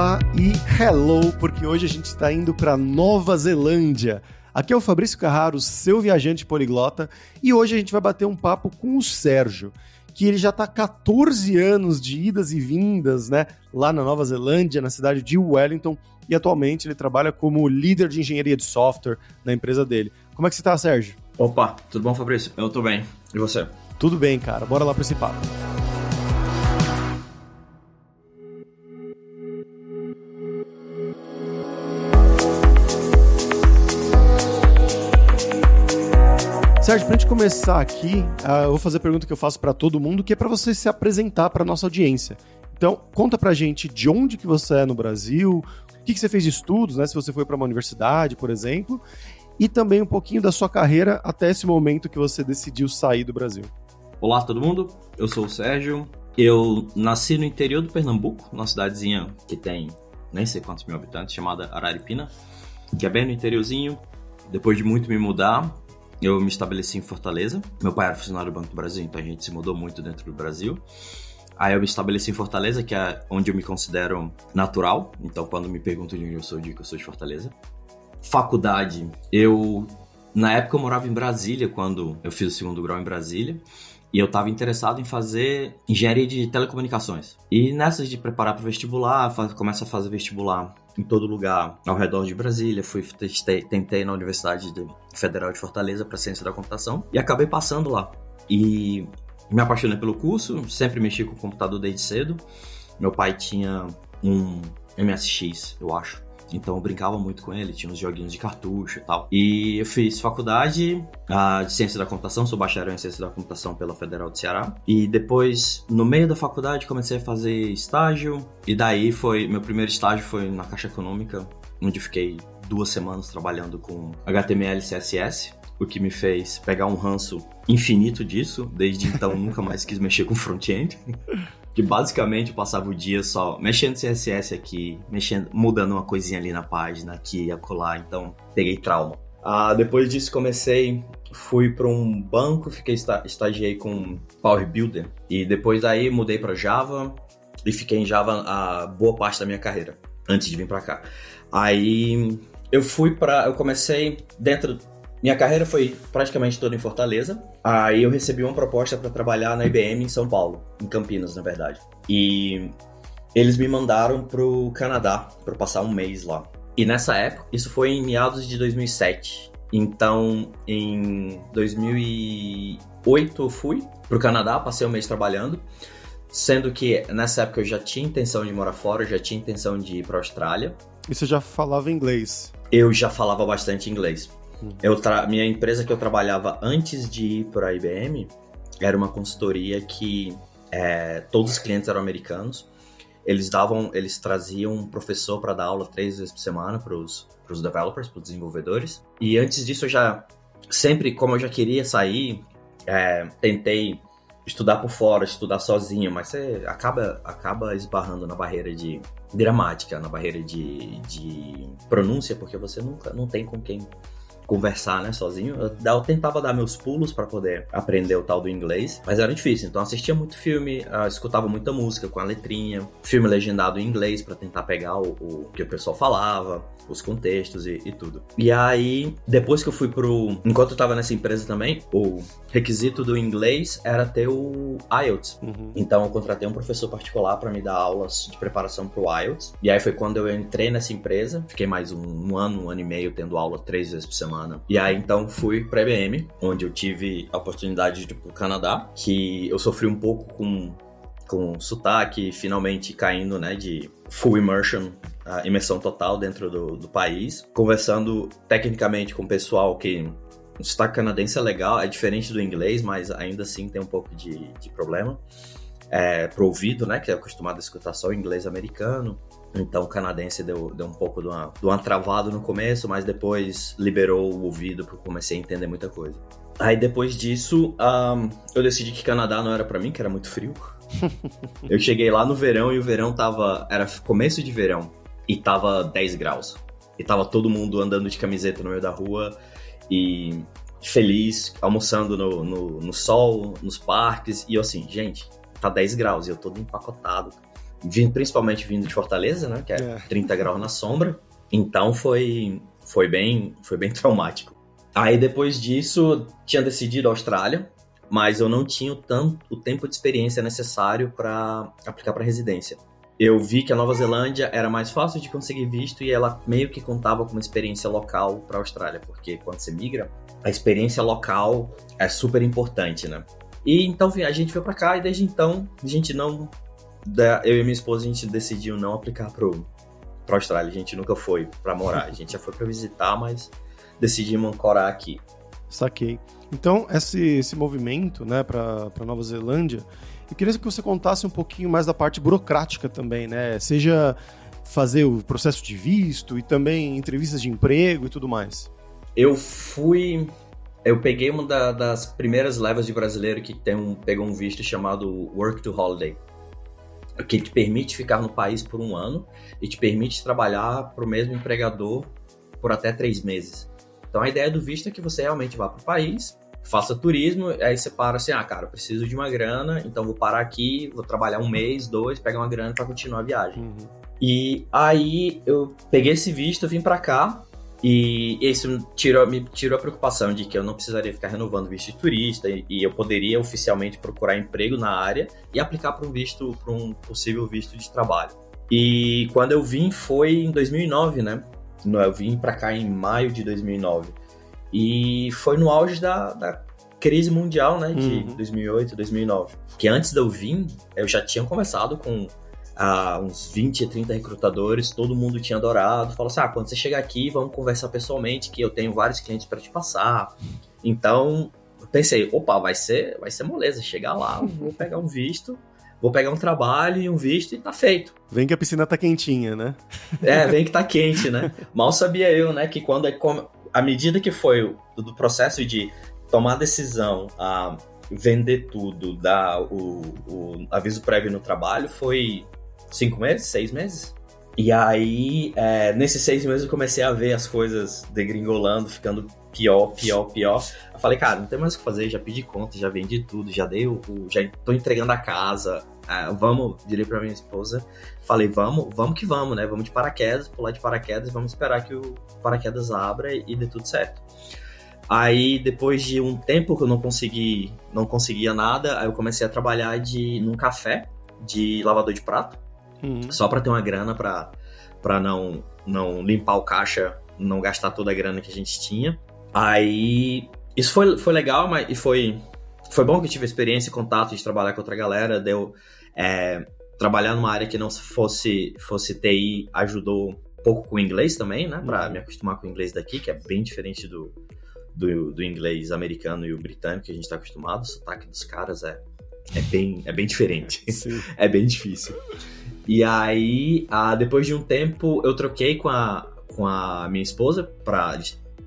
Olá e hello, porque hoje a gente está indo para Nova Zelândia. Aqui é o Fabrício Carraro, seu viajante poliglota, e hoje a gente vai bater um papo com o Sérgio, que ele já está 14 anos de idas e vindas, né, lá na Nova Zelândia, na cidade de Wellington, e atualmente ele trabalha como líder de engenharia de software na empresa dele. Como é que você está, Sérgio? Opa, tudo bom, Fabrício? Eu estou bem. E você? Tudo bem, cara. Bora lá para esse papo. Sérgio, pra gente começar aqui, uh, eu vou fazer a pergunta que eu faço para todo mundo, que é para você se apresentar para nossa audiência. Então, conta pra gente de onde que você é no Brasil, o que, que você fez de estudos, né? Se você foi para uma universidade, por exemplo, e também um pouquinho da sua carreira até esse momento que você decidiu sair do Brasil. Olá, todo mundo. Eu sou o Sérgio. Eu nasci no interior do Pernambuco, numa cidadezinha que tem nem sei quantos mil habitantes, chamada Araripina, que é bem no interiorzinho. Depois de muito me mudar, eu me estabeleci em Fortaleza. Meu pai era funcionário do Banco do Brasil, então a gente se mudou muito dentro do Brasil. Aí eu me estabeleci em Fortaleza, que é onde eu me considero natural. Então, quando me perguntam de onde eu sou, eu digo que eu sou de Fortaleza. Faculdade, eu. Na época eu morava em Brasília, quando eu fiz o segundo grau em Brasília. E eu estava interessado em fazer engenharia de telecomunicações. E nessas de preparar para vestibular, começa a fazer vestibular em todo lugar ao redor de Brasília. Fui testei, tentei na Universidade Federal de Fortaleza para ciência da computação e acabei passando lá. E me apaixonei pelo curso, sempre mexi com o computador desde cedo. Meu pai tinha um MSX, eu acho. Então eu brincava muito com ele, tinha uns joguinhos de cartucho e tal. E eu fiz faculdade uh, de ciência da computação, sou bacharel em ciência da computação pela Federal de Ceará. E depois, no meio da faculdade, comecei a fazer estágio. E daí foi, meu primeiro estágio foi na Caixa Econômica, onde fiquei duas semanas trabalhando com HTML e CSS o que me fez pegar um ranço infinito disso. Desde então, nunca mais quis mexer com front-end que basicamente eu passava o dia só mexendo CSS aqui, mexendo, mudando uma coisinha ali na página, aqui e acolá, então peguei trauma. Ah, depois disso comecei, fui para um banco, fiquei estagiei com Power Builder e depois daí mudei para Java e fiquei em Java a boa parte da minha carreira antes de vir para cá. Aí eu fui para, eu comecei dentro minha carreira foi praticamente toda em Fortaleza. Aí eu recebi uma proposta para trabalhar na IBM em São Paulo, em Campinas, na verdade. E eles me mandaram pro Canadá para passar um mês lá. E nessa época, isso foi em meados de 2007. Então, em 2008 eu fui pro Canadá, passei um mês trabalhando. Sendo que nessa época eu já tinha intenção de morar fora, eu já tinha intenção de ir para Austrália. E você já falava inglês? Eu já falava bastante inglês. Eu tra... Minha empresa que eu trabalhava antes de ir para a IBM era uma consultoria que é, todos os clientes eram americanos. Eles davam, eles traziam um professor para dar aula três vezes por semana para os developers, para os desenvolvedores. E antes disso eu já sempre, como eu já queria sair, é, tentei estudar por fora, estudar sozinho, mas você acaba, acaba esbarrando na barreira de gramática, na barreira de, de pronúncia, porque você nunca não tem com quem conversar, né, sozinho. Eu, eu tentava dar meus pulos para poder aprender o tal do inglês, mas era difícil. Então assistia muito filme, uh, escutava muita música com a letrinha, filme legendado em inglês para tentar pegar o, o, que o pessoal falava, os contextos e, e, tudo. E aí, depois que eu fui pro. Enquanto eu tava nessa empresa também, o requisito do inglês era ter o IELTS. Uhum. Então eu contratei um professor particular para me dar aulas de preparação pro IELTS. E aí foi quando eu entrei nessa empresa, fiquei mais um, um ano, um ano e meio tendo aula três vezes por semana semana. E aí então fui pra IBM, onde eu tive a oportunidade de ir pro Canadá, que eu sofri um pouco com com sotaque finalmente caindo, né, de full immersion, a imersão total dentro do, do país, conversando tecnicamente com o pessoal que o sotaque canadense é legal, é diferente do inglês, mas ainda assim tem um pouco de, de problema. É, pro ouvido, né, que é acostumado a escutar só o inglês americano. Então o canadense deu, deu um pouco de uma, de uma travado no começo, mas depois liberou o ouvido porque comecei a entender muita coisa. Aí depois disso, um, eu decidi que Canadá não era para mim, que era muito frio. eu cheguei lá no verão e o verão tava. Era começo de verão e tava 10 graus. E tava todo mundo andando de camiseta no meio da rua e feliz, almoçando no, no, no sol, nos parques. E eu assim, gente, tá 10 graus e eu todo empacotado vindo, principalmente vindo de Fortaleza, né? Que é, é 30 graus na sombra. Então foi, foi, bem, foi bem traumático. Aí depois disso, tinha decidido a Austrália, mas eu não tinha o, tanto, o tempo de experiência necessário para aplicar para residência. Eu vi que a Nova Zelândia era mais fácil de conseguir visto e ela meio que contava com uma experiência local para a Austrália, porque quando você migra, a experiência local é super importante, né? E então a gente foi para cá e desde então a gente não eu e minha esposa a gente decidiu não aplicar pro para Austrália, a gente nunca foi para morar, a gente já foi para visitar, mas decidimos ancorar aqui. Saquei. Então, esse, esse movimento né, para Nova Zelândia, eu queria que você contasse um pouquinho mais da parte burocrática também, né? Seja fazer o processo de visto e também entrevistas de emprego e tudo mais. Eu fui. Eu peguei uma da, das primeiras levas de brasileiro que tem um, pegou um visto chamado Work to Holiday, que te permite ficar no país por um ano e te permite trabalhar para o mesmo empregador por até três meses. Então a ideia do visto é que você realmente vá para o país, faça turismo, aí você para assim, ah, cara, preciso de uma grana, então vou parar aqui, vou trabalhar um mês, dois, pegar uma grana para continuar a viagem. Uhum. E aí eu peguei esse visto, vim para cá, e isso tirou, me tirou a preocupação de que eu não precisaria ficar renovando visto de turista e, e eu poderia oficialmente procurar emprego na área e aplicar para um visto, para um possível visto de trabalho. E quando eu vim foi em 2009, né? Eu vim para cá em maio de 2009. E foi no auge da, da crise mundial, né? De uhum. 2008, 2009. Que antes de eu vir, eu já tinha conversado com ah, uns 20, 30 recrutadores, todo mundo tinha adorado. Falou assim: ah, quando você chegar aqui, vamos conversar pessoalmente, que eu tenho vários clientes para te passar. Então, pensei: opa, vai ser, vai ser moleza. Chegar lá, vou pegar um visto vou pegar um trabalho e um visto e tá feito. Vem que a piscina tá quentinha, né? É, vem que tá quente, né? Mal sabia eu, né, que quando é à medida que foi do processo de tomar decisão a vender tudo, dar o, o aviso prévio no trabalho, foi cinco meses, seis meses. E aí, é, nesses seis meses, eu comecei a ver as coisas degringolando, ficando pior, pior, pior. Eu falei, cara, não tem mais o que fazer, já pedi conta, já vendi tudo, já dei o. já tô entregando a casa. É, vamos, direi pra minha esposa. Falei, vamos, vamos que vamos, né? Vamos de paraquedas, pular de paraquedas, vamos esperar que o paraquedas abra e dê tudo certo. Aí, depois de um tempo que eu não consegui, não conseguia nada, aí eu comecei a trabalhar de, num café de lavador de prato, uhum. só para ter uma grana para para não não limpar o caixa, não gastar toda a grana que a gente tinha. Aí isso foi, foi legal, mas e foi foi bom que eu tive experiência e contato de trabalhar com outra galera, deu é, trabalhar numa área que não fosse fosse TI ajudou um pouco com o inglês também, né, para uhum. me acostumar com o inglês daqui, que é bem diferente do, do, do inglês americano e o britânico que a gente está acostumado. O sotaque dos caras é, é, bem, é bem diferente. é bem difícil. E aí, ah, depois de um tempo, eu troquei com a, com a minha esposa para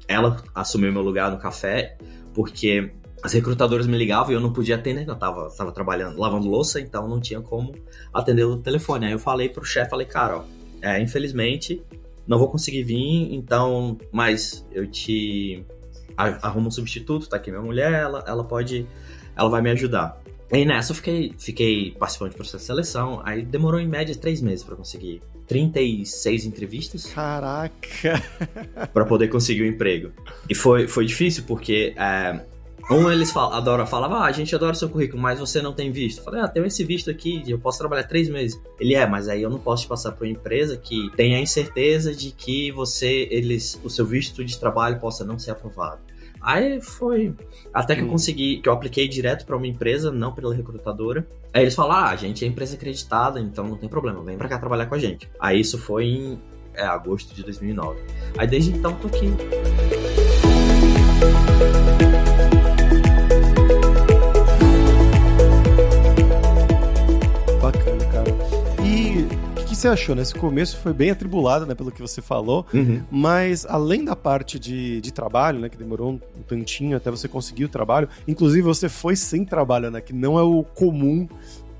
ela assumir meu lugar no café, porque as recrutadoras me ligavam e eu não podia atender, eu tava, tava trabalhando, lavando louça, então não tinha como atender o telefone. Aí eu falei pro chefe, falei, cara, ó, é, infelizmente não vou conseguir vir, então, mas eu te arrumo um substituto, tá aqui minha mulher, ela, ela pode, ela vai me ajudar. Aí nessa eu fiquei, fiquei participando de processo de seleção, aí demorou em média três meses para conseguir 36 entrevistas. Caraca! para poder conseguir o um emprego. E foi, foi difícil porque é, um eles falam, adora, falava, ah, a gente adora seu currículo, mas você não tem visto. Eu falei, ah, tenho esse visto aqui, eu posso trabalhar três meses. Ele é, mas aí eu não posso te passar para uma empresa que tenha a incerteza de que você, eles, o seu visto de trabalho possa não ser aprovado. Aí foi. Até que hum. eu consegui, que eu apliquei direto para uma empresa, não pela recrutadora. Aí eles falaram: ah, a gente é empresa acreditada, então não tem problema, vem para cá trabalhar com a gente. Aí isso foi em é, agosto de 2009. Aí desde então tô aqui. Você achou, né? Esse começo foi bem atribulado, né? Pelo que você falou. Uhum. Mas além da parte de, de trabalho, né? Que demorou um, um tantinho até você conseguir o trabalho. Inclusive, você foi sem trabalho, né? Que não é o comum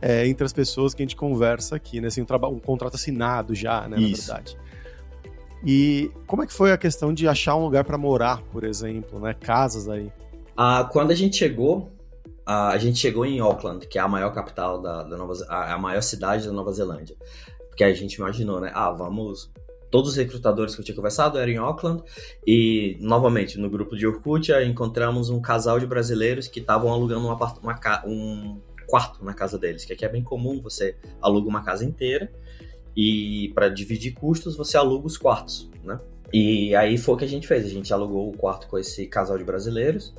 é, entre as pessoas que a gente conversa aqui, né? Assim, um, um contrato assinado já, né? Isso. Na verdade. E como é que foi a questão de achar um lugar para morar, por exemplo, né? Casas aí. Ah, quando a gente chegou, a, gente chegou em Auckland, que é a maior capital da, da Nova a maior cidade da Nova Zelândia. Porque a gente imaginou, né? Ah, vamos todos os recrutadores que eu tinha conversado eram em Auckland e novamente no grupo de Orkut encontramos um casal de brasileiros que estavam alugando uma, uma, um quarto na casa deles, que aqui é bem comum, você aluga uma casa inteira e para dividir custos você aluga os quartos, né? E aí foi o que a gente fez, a gente alugou o quarto com esse casal de brasileiros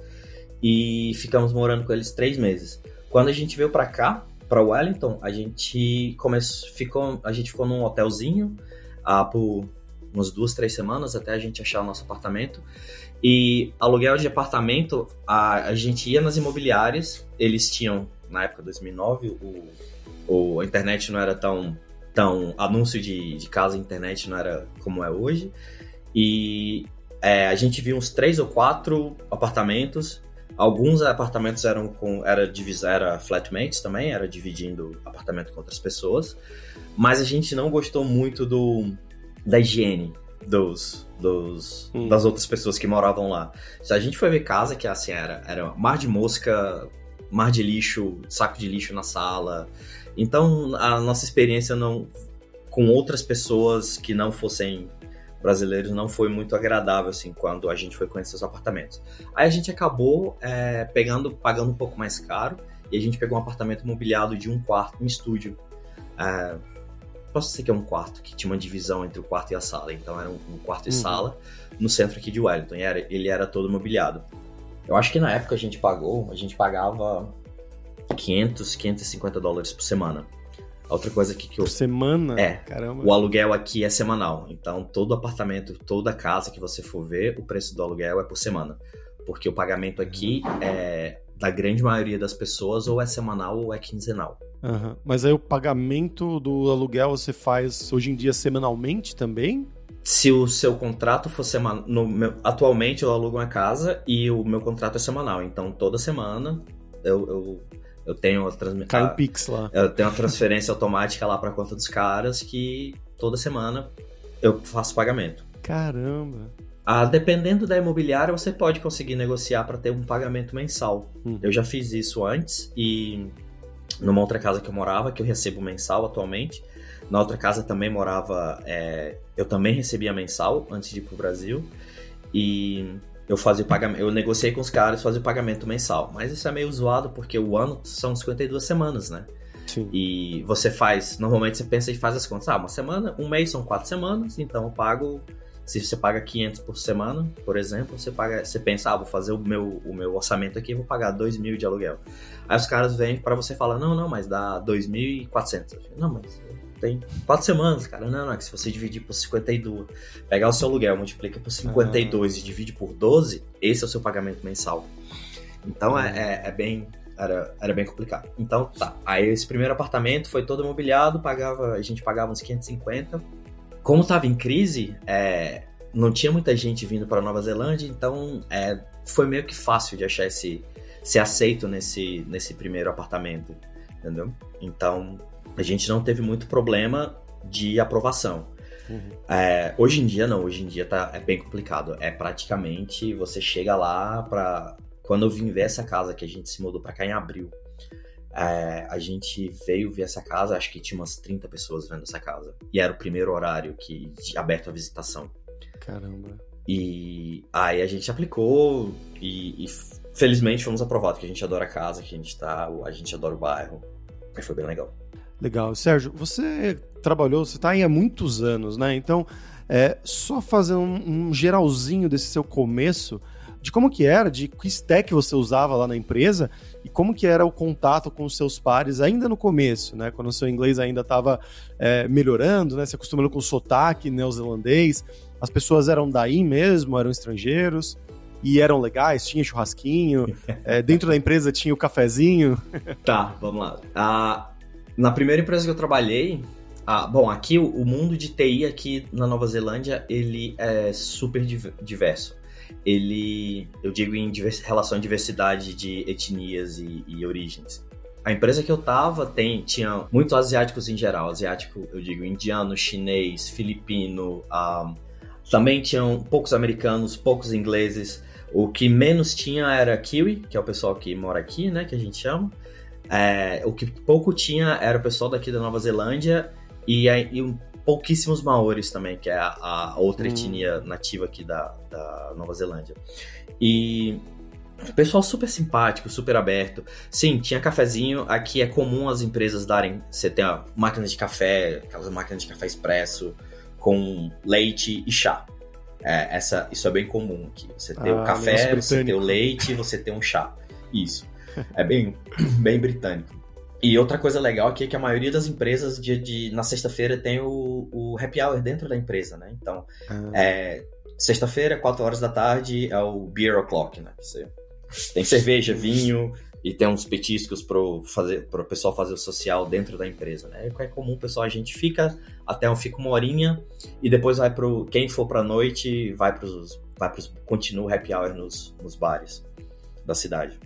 e ficamos morando com eles três meses. Quando a gente veio para cá, para Wellington, a gente começou, ficou, a gente ficou num hotelzinho ah, por umas duas, três semanas até a gente achar o nosso apartamento. E aluguel de apartamento, a, a gente ia nas imobiliárias, eles tinham na época 2009, o, o, a internet não era tão, tão anúncio de, de casa internet não era como é hoje. E é, a gente viu uns três ou quatro apartamentos. Alguns apartamentos eram com era divisa era flatmates também, era dividindo apartamento com outras pessoas. Mas a gente não gostou muito do da higiene dos, dos hum. das outras pessoas que moravam lá. Se a gente foi ver casa que assim era era mar de mosca mar de lixo, saco de lixo na sala. Então, a nossa experiência não com outras pessoas que não fossem brasileiros não foi muito agradável assim quando a gente foi conhecer os apartamentos. Aí a gente acabou é, pegando, pagando um pouco mais caro e a gente pegou um apartamento mobiliado de um quarto, um estúdio. É, posso dizer que é um quarto que tinha uma divisão entre o quarto e a sala, então era um, um quarto e uhum. sala no centro aqui de Wellington. E era, ele era todo mobiliado. Eu acho que na época a gente pagou, a gente pagava 500, 550 dólares por semana. Outra coisa aqui que eu... Por semana? É. Caramba. O aluguel aqui é semanal. Então, todo apartamento, toda casa que você for ver, o preço do aluguel é por semana. Porque o pagamento aqui é da grande maioria das pessoas ou é semanal ou é quinzenal. Uhum. Mas aí o pagamento do aluguel você faz hoje em dia semanalmente também? se o seu contrato for semanal. atualmente eu alugo uma casa e o meu contrato é semanal. Então toda semana eu, eu, eu tenho transmissão. Cai um Pix lá. Eu tenho uma transferência automática lá para conta dos caras que toda semana eu faço pagamento. Caramba! Ah, dependendo da imobiliária, você pode conseguir negociar para ter um pagamento mensal. Hum. Eu já fiz isso antes e numa outra casa que eu morava, que eu recebo mensal atualmente, na outra casa também morava. É, eu também recebia mensal antes de ir pro Brasil. E eu fazia o pagamento. Eu negociei com os caras fazia o pagamento mensal. Mas isso é meio zoado porque o ano são 52 semanas, né? Sim. E você faz. Normalmente você pensa e faz as contas. Ah, uma semana, um mês são quatro semanas, então eu pago. Se você paga 500 por semana, por exemplo, você paga, você pensa, ah, vou fazer o meu, o meu orçamento aqui, vou pagar 2 mil de aluguel. Aí os caras vêm para você falar, não, não, mas dá 2.400. Não, mas tem quatro semanas, cara. Não, não, é que se você dividir por 52, pegar o seu aluguel, multiplica por 52 ah. e divide por 12, esse é o seu pagamento mensal. Então é, é, é, bem. Era, era bem complicado. Então, tá. Aí esse primeiro apartamento foi todo imobiliado, pagava, a gente pagava uns 550. Como estava em crise, é, não tinha muita gente vindo para Nova Zelândia, então é, foi meio que fácil de achar esse ser aceito nesse, nesse primeiro apartamento, entendeu? Então a gente não teve muito problema de aprovação. Uhum. É, hoje em dia não, hoje em dia tá, é bem complicado. É praticamente você chega lá para quando eu vim ver essa casa que a gente se mudou para cá em abril. É, a gente veio ver essa casa, acho que tinha umas 30 pessoas vendo essa casa. E era o primeiro horário que aberto a visitação. Caramba. E aí a gente aplicou e, e felizmente fomos aprovados, que a gente adora a casa, que a gente tá, a gente adora o bairro. E foi bem legal. Legal. Sérgio, você trabalhou, você está aí há muitos anos, né? Então, é, só fazer um, um, geralzinho desse seu começo, de como que era, de que stack você usava lá na empresa e como que era o contato com os seus pares ainda no começo, né? Quando o seu inglês ainda estava é, melhorando, né? Se acostumando com o sotaque neozelandês. As pessoas eram daí mesmo, eram estrangeiros e eram legais, tinha churrasquinho, é, dentro da empresa tinha o cafezinho. Tá, vamos lá. Uh, na primeira empresa que eu trabalhei, ah, bom, aqui o, o, mundo de TI aqui na Nova Zelândia, ele é super diverso. Ele, eu digo em divers, relação à diversidade de etnias e, e, origens. A empresa que eu tava tem, tinha muitos asiáticos em geral, asiático, eu digo indiano, chinês, filipino, ah, também tinham poucos americanos, poucos ingleses. O que menos tinha era Kiwi, que é o pessoal que mora aqui, né, que a gente chama. É, o que pouco tinha era o pessoal daqui da Nova Zelândia e, e um, pouquíssimos maores também, que é a, a outra hum. etnia nativa aqui da, da Nova Zelândia. E Pessoal super simpático, super aberto. Sim, tinha cafezinho. Aqui é comum as empresas darem. Você tem máquina de café, aquelas máquinas de café expresso, com leite e chá. É, essa, isso é bem comum aqui. Você tem ah, o café, você tem o leite e você tem um chá. Isso. É bem, bem britânico. E outra coisa legal aqui é que a maioria das empresas de, de na sexta-feira tem o, o happy hour dentro da empresa, né? Então, ah. é, sexta-feira, 4 horas da tarde, é o beer o'clock, né? Você tem cerveja, vinho e tem uns petiscos para fazer o pessoal fazer o social dentro da empresa, né? É comum, pessoal, a gente fica até fica uma horinha e depois vai pro quem for para noite vai para os vai pros, continua o happy hour nos, nos bares da cidade.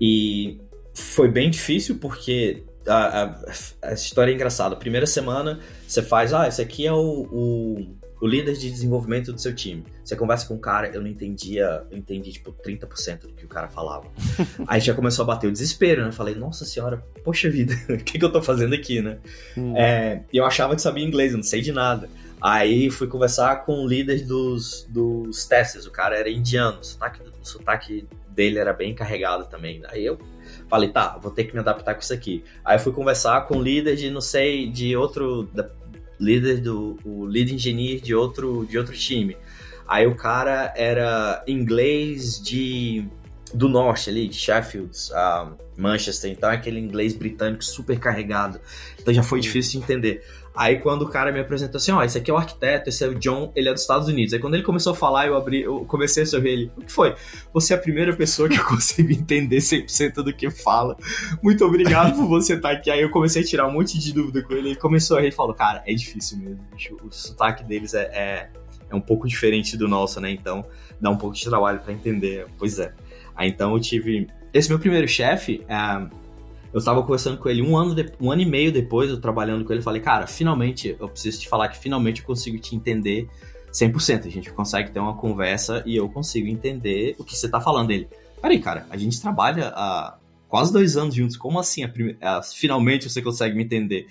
E foi bem difícil porque a, a, a, história é engraçada. Primeira semana você faz, ah, esse aqui é o, o o líder de desenvolvimento do seu time. Você conversa com o cara, eu não entendia, eu entendi tipo 30% do que o cara falava. Aí já começou a bater o desespero, né? Falei, nossa senhora, poxa vida, o que, que eu tô fazendo aqui, né? Hum. É, eu achava que sabia inglês, eu não sei de nada. Aí fui conversar com o líder dos, dos testes, o cara era indiano, sotaque, sotaque dele era bem carregado também. Aí eu falei, tá, vou ter que me adaptar com isso aqui. Aí fui conversar com o líder de, não sei, de outro, da, líder do o lead engineer de outro de outro time. Aí o cara era inglês de do norte ali, de Sheffield, uh, Manchester, então é aquele inglês britânico super carregado. Então já foi difícil de entender. Aí quando o cara me apresentou assim, ó, esse aqui é o arquiteto, esse é o John, ele é dos Estados Unidos. Aí quando ele começou a falar, eu abri, eu comecei a sorrir ele. O que foi? Você é a primeira pessoa que eu consigo entender 100% do que fala. Muito obrigado por você estar aqui. Aí eu comecei a tirar um monte de dúvida com ele. Ele começou a rir e falou, cara, é difícil mesmo, bicho. O sotaque deles é, é, é um pouco diferente do nosso, né? Então dá um pouco de trabalho para entender. Pois é. Aí então eu tive... Esse meu primeiro chefe... É eu tava conversando com ele um ano, de, um ano e meio depois, eu trabalhando com ele, falei, cara, finalmente, eu preciso te falar que finalmente eu consigo te entender 100%. A gente consegue ter uma conversa e eu consigo entender o que você tá falando dele. Peraí, cara, a gente trabalha há quase dois anos juntos, como assim? A a, finalmente você consegue me entender?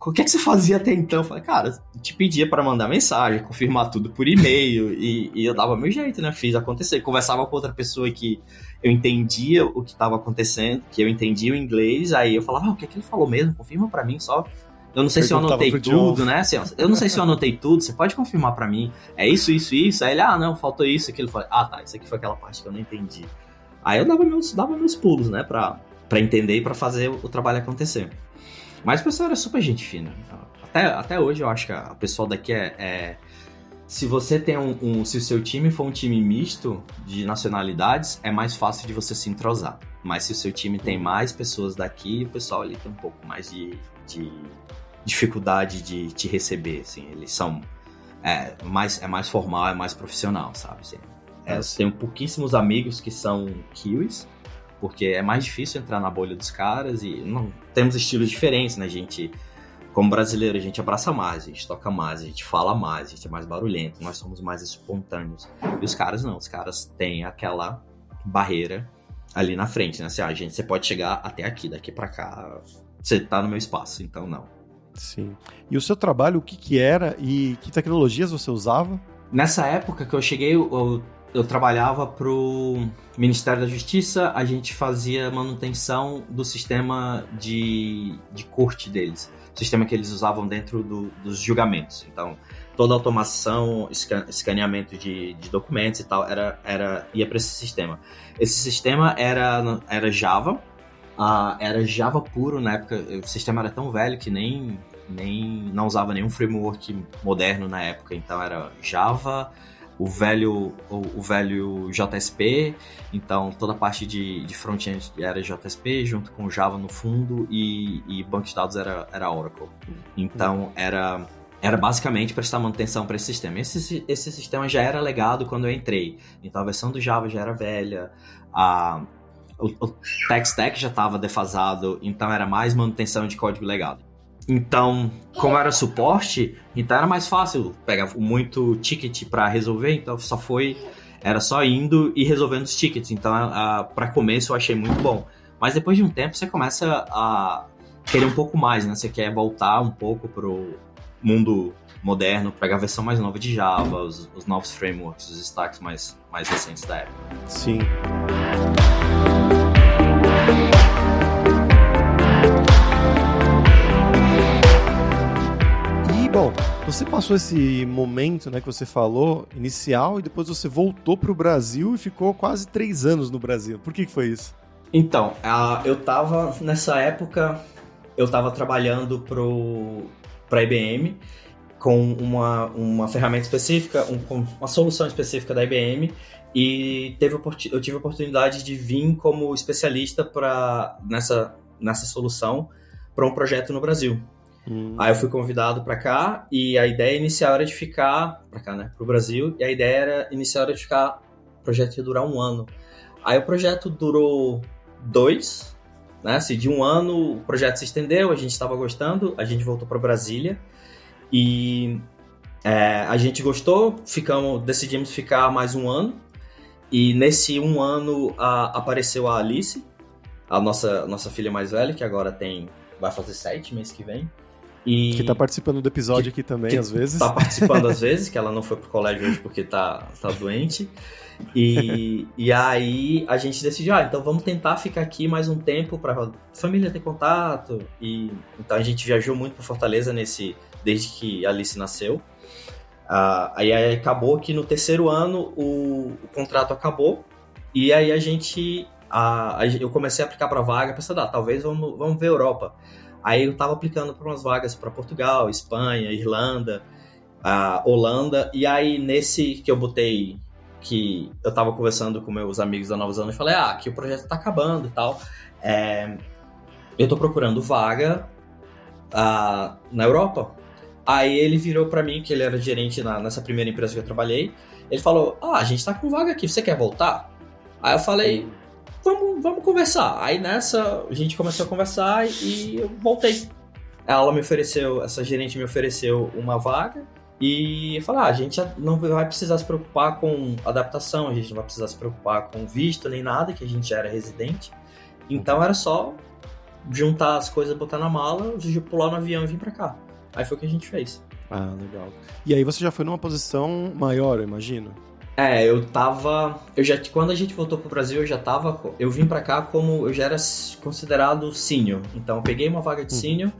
O que, é que você fazia até então? Eu falei, cara, te pedia para mandar mensagem, confirmar tudo por e-mail, e, e, eu dava meu jeito, né? Fiz acontecer. Conversava com outra pessoa que eu entendia o que estava acontecendo, que eu entendia o inglês, aí eu falava, ah, o que é que ele falou mesmo? Confirma para mim só. Eu não sei se eu anotei tudo, né? Eu não sei se eu anotei tudo, você pode confirmar para mim. É isso, isso, isso. Aí ele, ah, não, faltou isso, aquilo. Eu falei, ah, tá, isso aqui foi aquela parte que eu não entendi. Aí eu dava meus, dava meus pulos, né, pra, pra entender e pra fazer o trabalho acontecer. Mas o pessoal era super gente fina. Até, até hoje eu acho que o pessoal daqui é, é se você tem um, um, Se o seu time for um time misto de nacionalidades, é mais fácil de você se entrosar. Mas se o seu time tem mais pessoas daqui, o pessoal ali tem um pouco mais de, de dificuldade de te receber. Assim, eles são. É mais, é mais formal, é mais profissional, sabe? Assim, é, eu tenho pouquíssimos amigos que são kiwis, porque é mais difícil entrar na bolha dos caras e não temos estilos diferentes, né? A gente como brasileiro, a gente abraça mais, a gente toca mais, a gente fala mais, a gente é mais barulhento, nós somos mais espontâneos. E os caras não, os caras têm aquela barreira ali na frente, né? Assim, ah, gente, você pode chegar até aqui, daqui para cá, você tá no meu espaço, então não. Sim. E o seu trabalho, o que que era e que tecnologias você usava? Nessa época que eu cheguei, eu, eu trabalhava pro Ministério da Justiça, a gente fazia manutenção do sistema de, de corte deles sistema que eles usavam dentro do, dos julgamentos. Então, toda a automação, escaneamento de, de documentos e tal, era, era ia para esse sistema. Esse sistema era, era Java, uh, era Java puro na época. O sistema era tão velho que nem, nem não usava nenhum framework moderno na época. Então, era Java o velho, o, o, velho JSP, então toda a parte de, de front-end era JSP, junto com Java no fundo, e, e banco de dados era, era Oracle. Então era, era basicamente prestar manutenção para esse sistema. Esse, esse sistema já era legado quando eu entrei, então a versão do Java já era velha, a, o, o tech stack já estava defasado, então era mais manutenção de código legado. Então, como era suporte, então era mais fácil pegar muito ticket para resolver, então só foi era só indo e resolvendo os tickets. Então, para começo, eu achei muito bom. Mas depois de um tempo, você começa a querer um pouco mais, né? Você quer voltar um pouco pro mundo moderno, pegar a versão mais nova de Java, os, os novos frameworks, os stacks mais, mais recentes da época. Sim. Bom, você passou esse momento, né, que você falou, inicial, e depois você voltou para o Brasil e ficou quase três anos no Brasil. Por que, que foi isso? Então, uh, eu tava, nessa época, eu tava trabalhando pro, pra IBM com uma, uma ferramenta específica, um, uma solução específica da IBM, e teve, eu tive a oportunidade de vir como especialista pra, nessa, nessa solução para um projeto no Brasil. Hum. Aí eu fui convidado para cá e a ideia inicial era de ficar para cá, né, para o Brasil. E a ideia era inicial era de ficar, o projeto ia durar um ano. Aí o projeto durou dois, né? Assim, de um ano o projeto se estendeu, a gente estava gostando, a gente voltou para Brasília e é, a gente gostou, ficamos, decidimos ficar mais um ano. E nesse um ano a, apareceu a Alice, a nossa, nossa filha mais velha, que agora tem. vai fazer sete mês que vem. E que tá participando do episódio que, aqui também, às vezes. Tá participando às vezes, que ela não foi pro colégio hoje porque tá, tá doente. E, e aí a gente decidiu, ah, então vamos tentar ficar aqui mais um tempo para família ter contato. E então a gente viajou muito para Fortaleza nesse desde que a Alice nasceu. Uh, aí, aí acabou que no terceiro ano o, o contrato acabou e aí a gente a, a, eu comecei a aplicar para vaga, pensando, ah, talvez vamos, vamos ver Europa. Aí eu tava aplicando para umas vagas para Portugal, Espanha, Irlanda, a Holanda, e aí nesse que eu botei que eu tava conversando com meus amigos da Nova Zelândia, falei, ah, que o projeto tá acabando e tal. É, eu tô procurando vaga uh, na Europa. Aí ele virou para mim, que ele era gerente na, nessa primeira empresa que eu trabalhei, ele falou, ah, a gente tá com vaga aqui, você quer voltar? Aí eu falei, vamos, vamos conversar. Aí nessa, a gente começou a conversar e eu voltei. Ela me ofereceu, essa gerente me ofereceu uma vaga, e falar, ah, a gente não vai precisar se preocupar com adaptação, a gente não vai precisar se preocupar com visto nem nada, que a gente já era residente. Então era só juntar as coisas, botar na mala, pular no avião e vir para cá. Aí foi o que a gente fez. Ah, legal. E aí você já foi numa posição maior, eu imagino? É, eu tava. Eu já, quando a gente voltou pro Brasil, eu já tava. Eu vim para cá como. Eu já era considerado senior. Então eu peguei uma vaga de uhum. senior,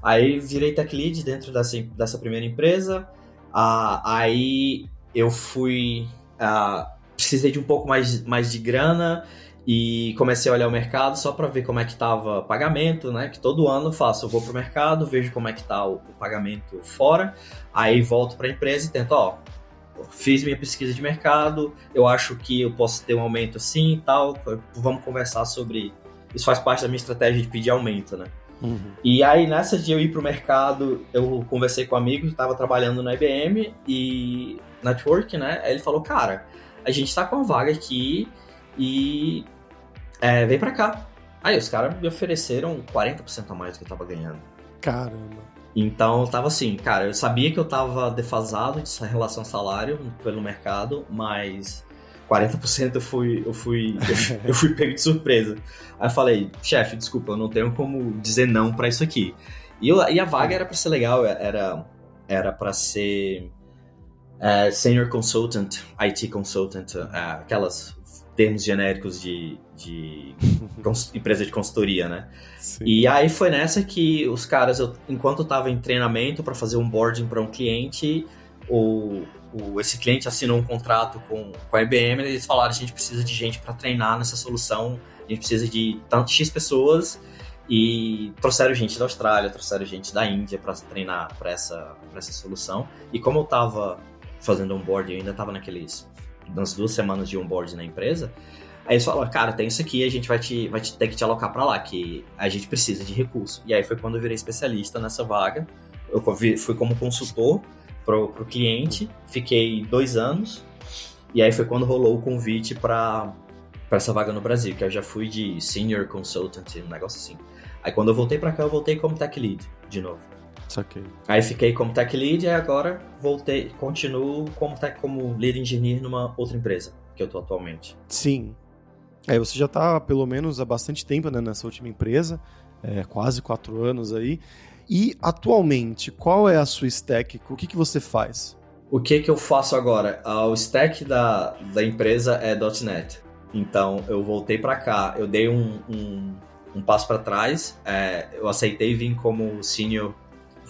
aí virei tech lead dentro dessa, dessa primeira empresa. Uh, aí eu fui. Uh, precisei de um pouco mais, mais de grana e comecei a olhar o mercado só para ver como é que estava pagamento, né? Que todo ano eu faço, eu vou pro mercado, vejo como é que tá o, o pagamento fora, aí volto para a empresa e tento, ó, fiz minha pesquisa de mercado, eu acho que eu posso ter um aumento assim e tal, vamos conversar sobre isso faz parte da minha estratégia de pedir aumento, né? Uhum. E aí, nessa de eu ir pro mercado, eu conversei com um amigo que estava trabalhando na IBM e network, né? Aí ele falou, cara, a gente tá com uma vaga aqui e é, vem pra cá. Aí os caras me ofereceram 40% a mais do que eu tava ganhando. Caramba. Então eu tava assim, cara, eu sabia que eu tava defasado de relação salário pelo mercado, mas 40% eu fui, eu fui, eu fui pego de surpresa. Aí eu falei, chefe, desculpa, eu não tenho como dizer não para isso aqui. E, eu, e, a vaga era para ser legal, era era para ser uh, senior consultant, IT consultant, uh, aquelas termos genéricos de, de empresa de consultoria, né? Sim. E aí foi nessa que os caras, eu, enquanto eu tava em treinamento para fazer um boarding para um cliente, o, o, esse cliente assinou um contrato com, com a IBM e eles falaram: a gente precisa de gente para treinar nessa solução, a gente precisa de tanto X pessoas. E trouxeram gente da Austrália, trouxeram gente da Índia para treinar para essa, essa solução. E como eu estava fazendo onboard, eu ainda estava naqueles nas duas semanas de onboard na empresa, aí eles falaram, cara, tem isso aqui, a gente vai, te, vai te, ter que te alocar para lá, que a gente precisa de recurso. E aí foi quando eu virei especialista nessa vaga. Eu fui como consultor pro, pro cliente, fiquei dois anos, e aí foi quando rolou o convite para essa vaga no Brasil, que eu já fui de senior consultant, um negócio assim. Aí quando eu voltei para cá, eu voltei como tech lead de novo. Saquei. Aí fiquei como tech lead e agora voltei, continuo como tech, como lead engineer numa outra empresa. que eu tô atualmente. Sim. É, você já está pelo menos há bastante tempo né, nessa última empresa, é, quase quatro anos aí. E atualmente, qual é a sua stack? O que, que você faz? O que, que eu faço agora? O stack da, da empresa é .NET. Então eu voltei para cá, eu dei um, um, um passo para trás, é, eu aceitei vir como senior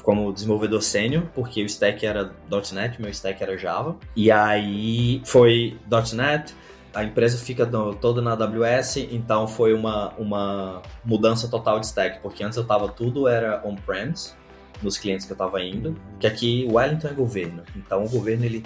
como desenvolvedor sênior, porque o stack era .NET, meu stack era Java. E aí foi .NET, a empresa fica toda na AWS, então foi uma, uma mudança total de stack, porque antes eu tava tudo era on-premise, nos clientes que eu tava indo, que aqui Wellington é governo, então o governo ele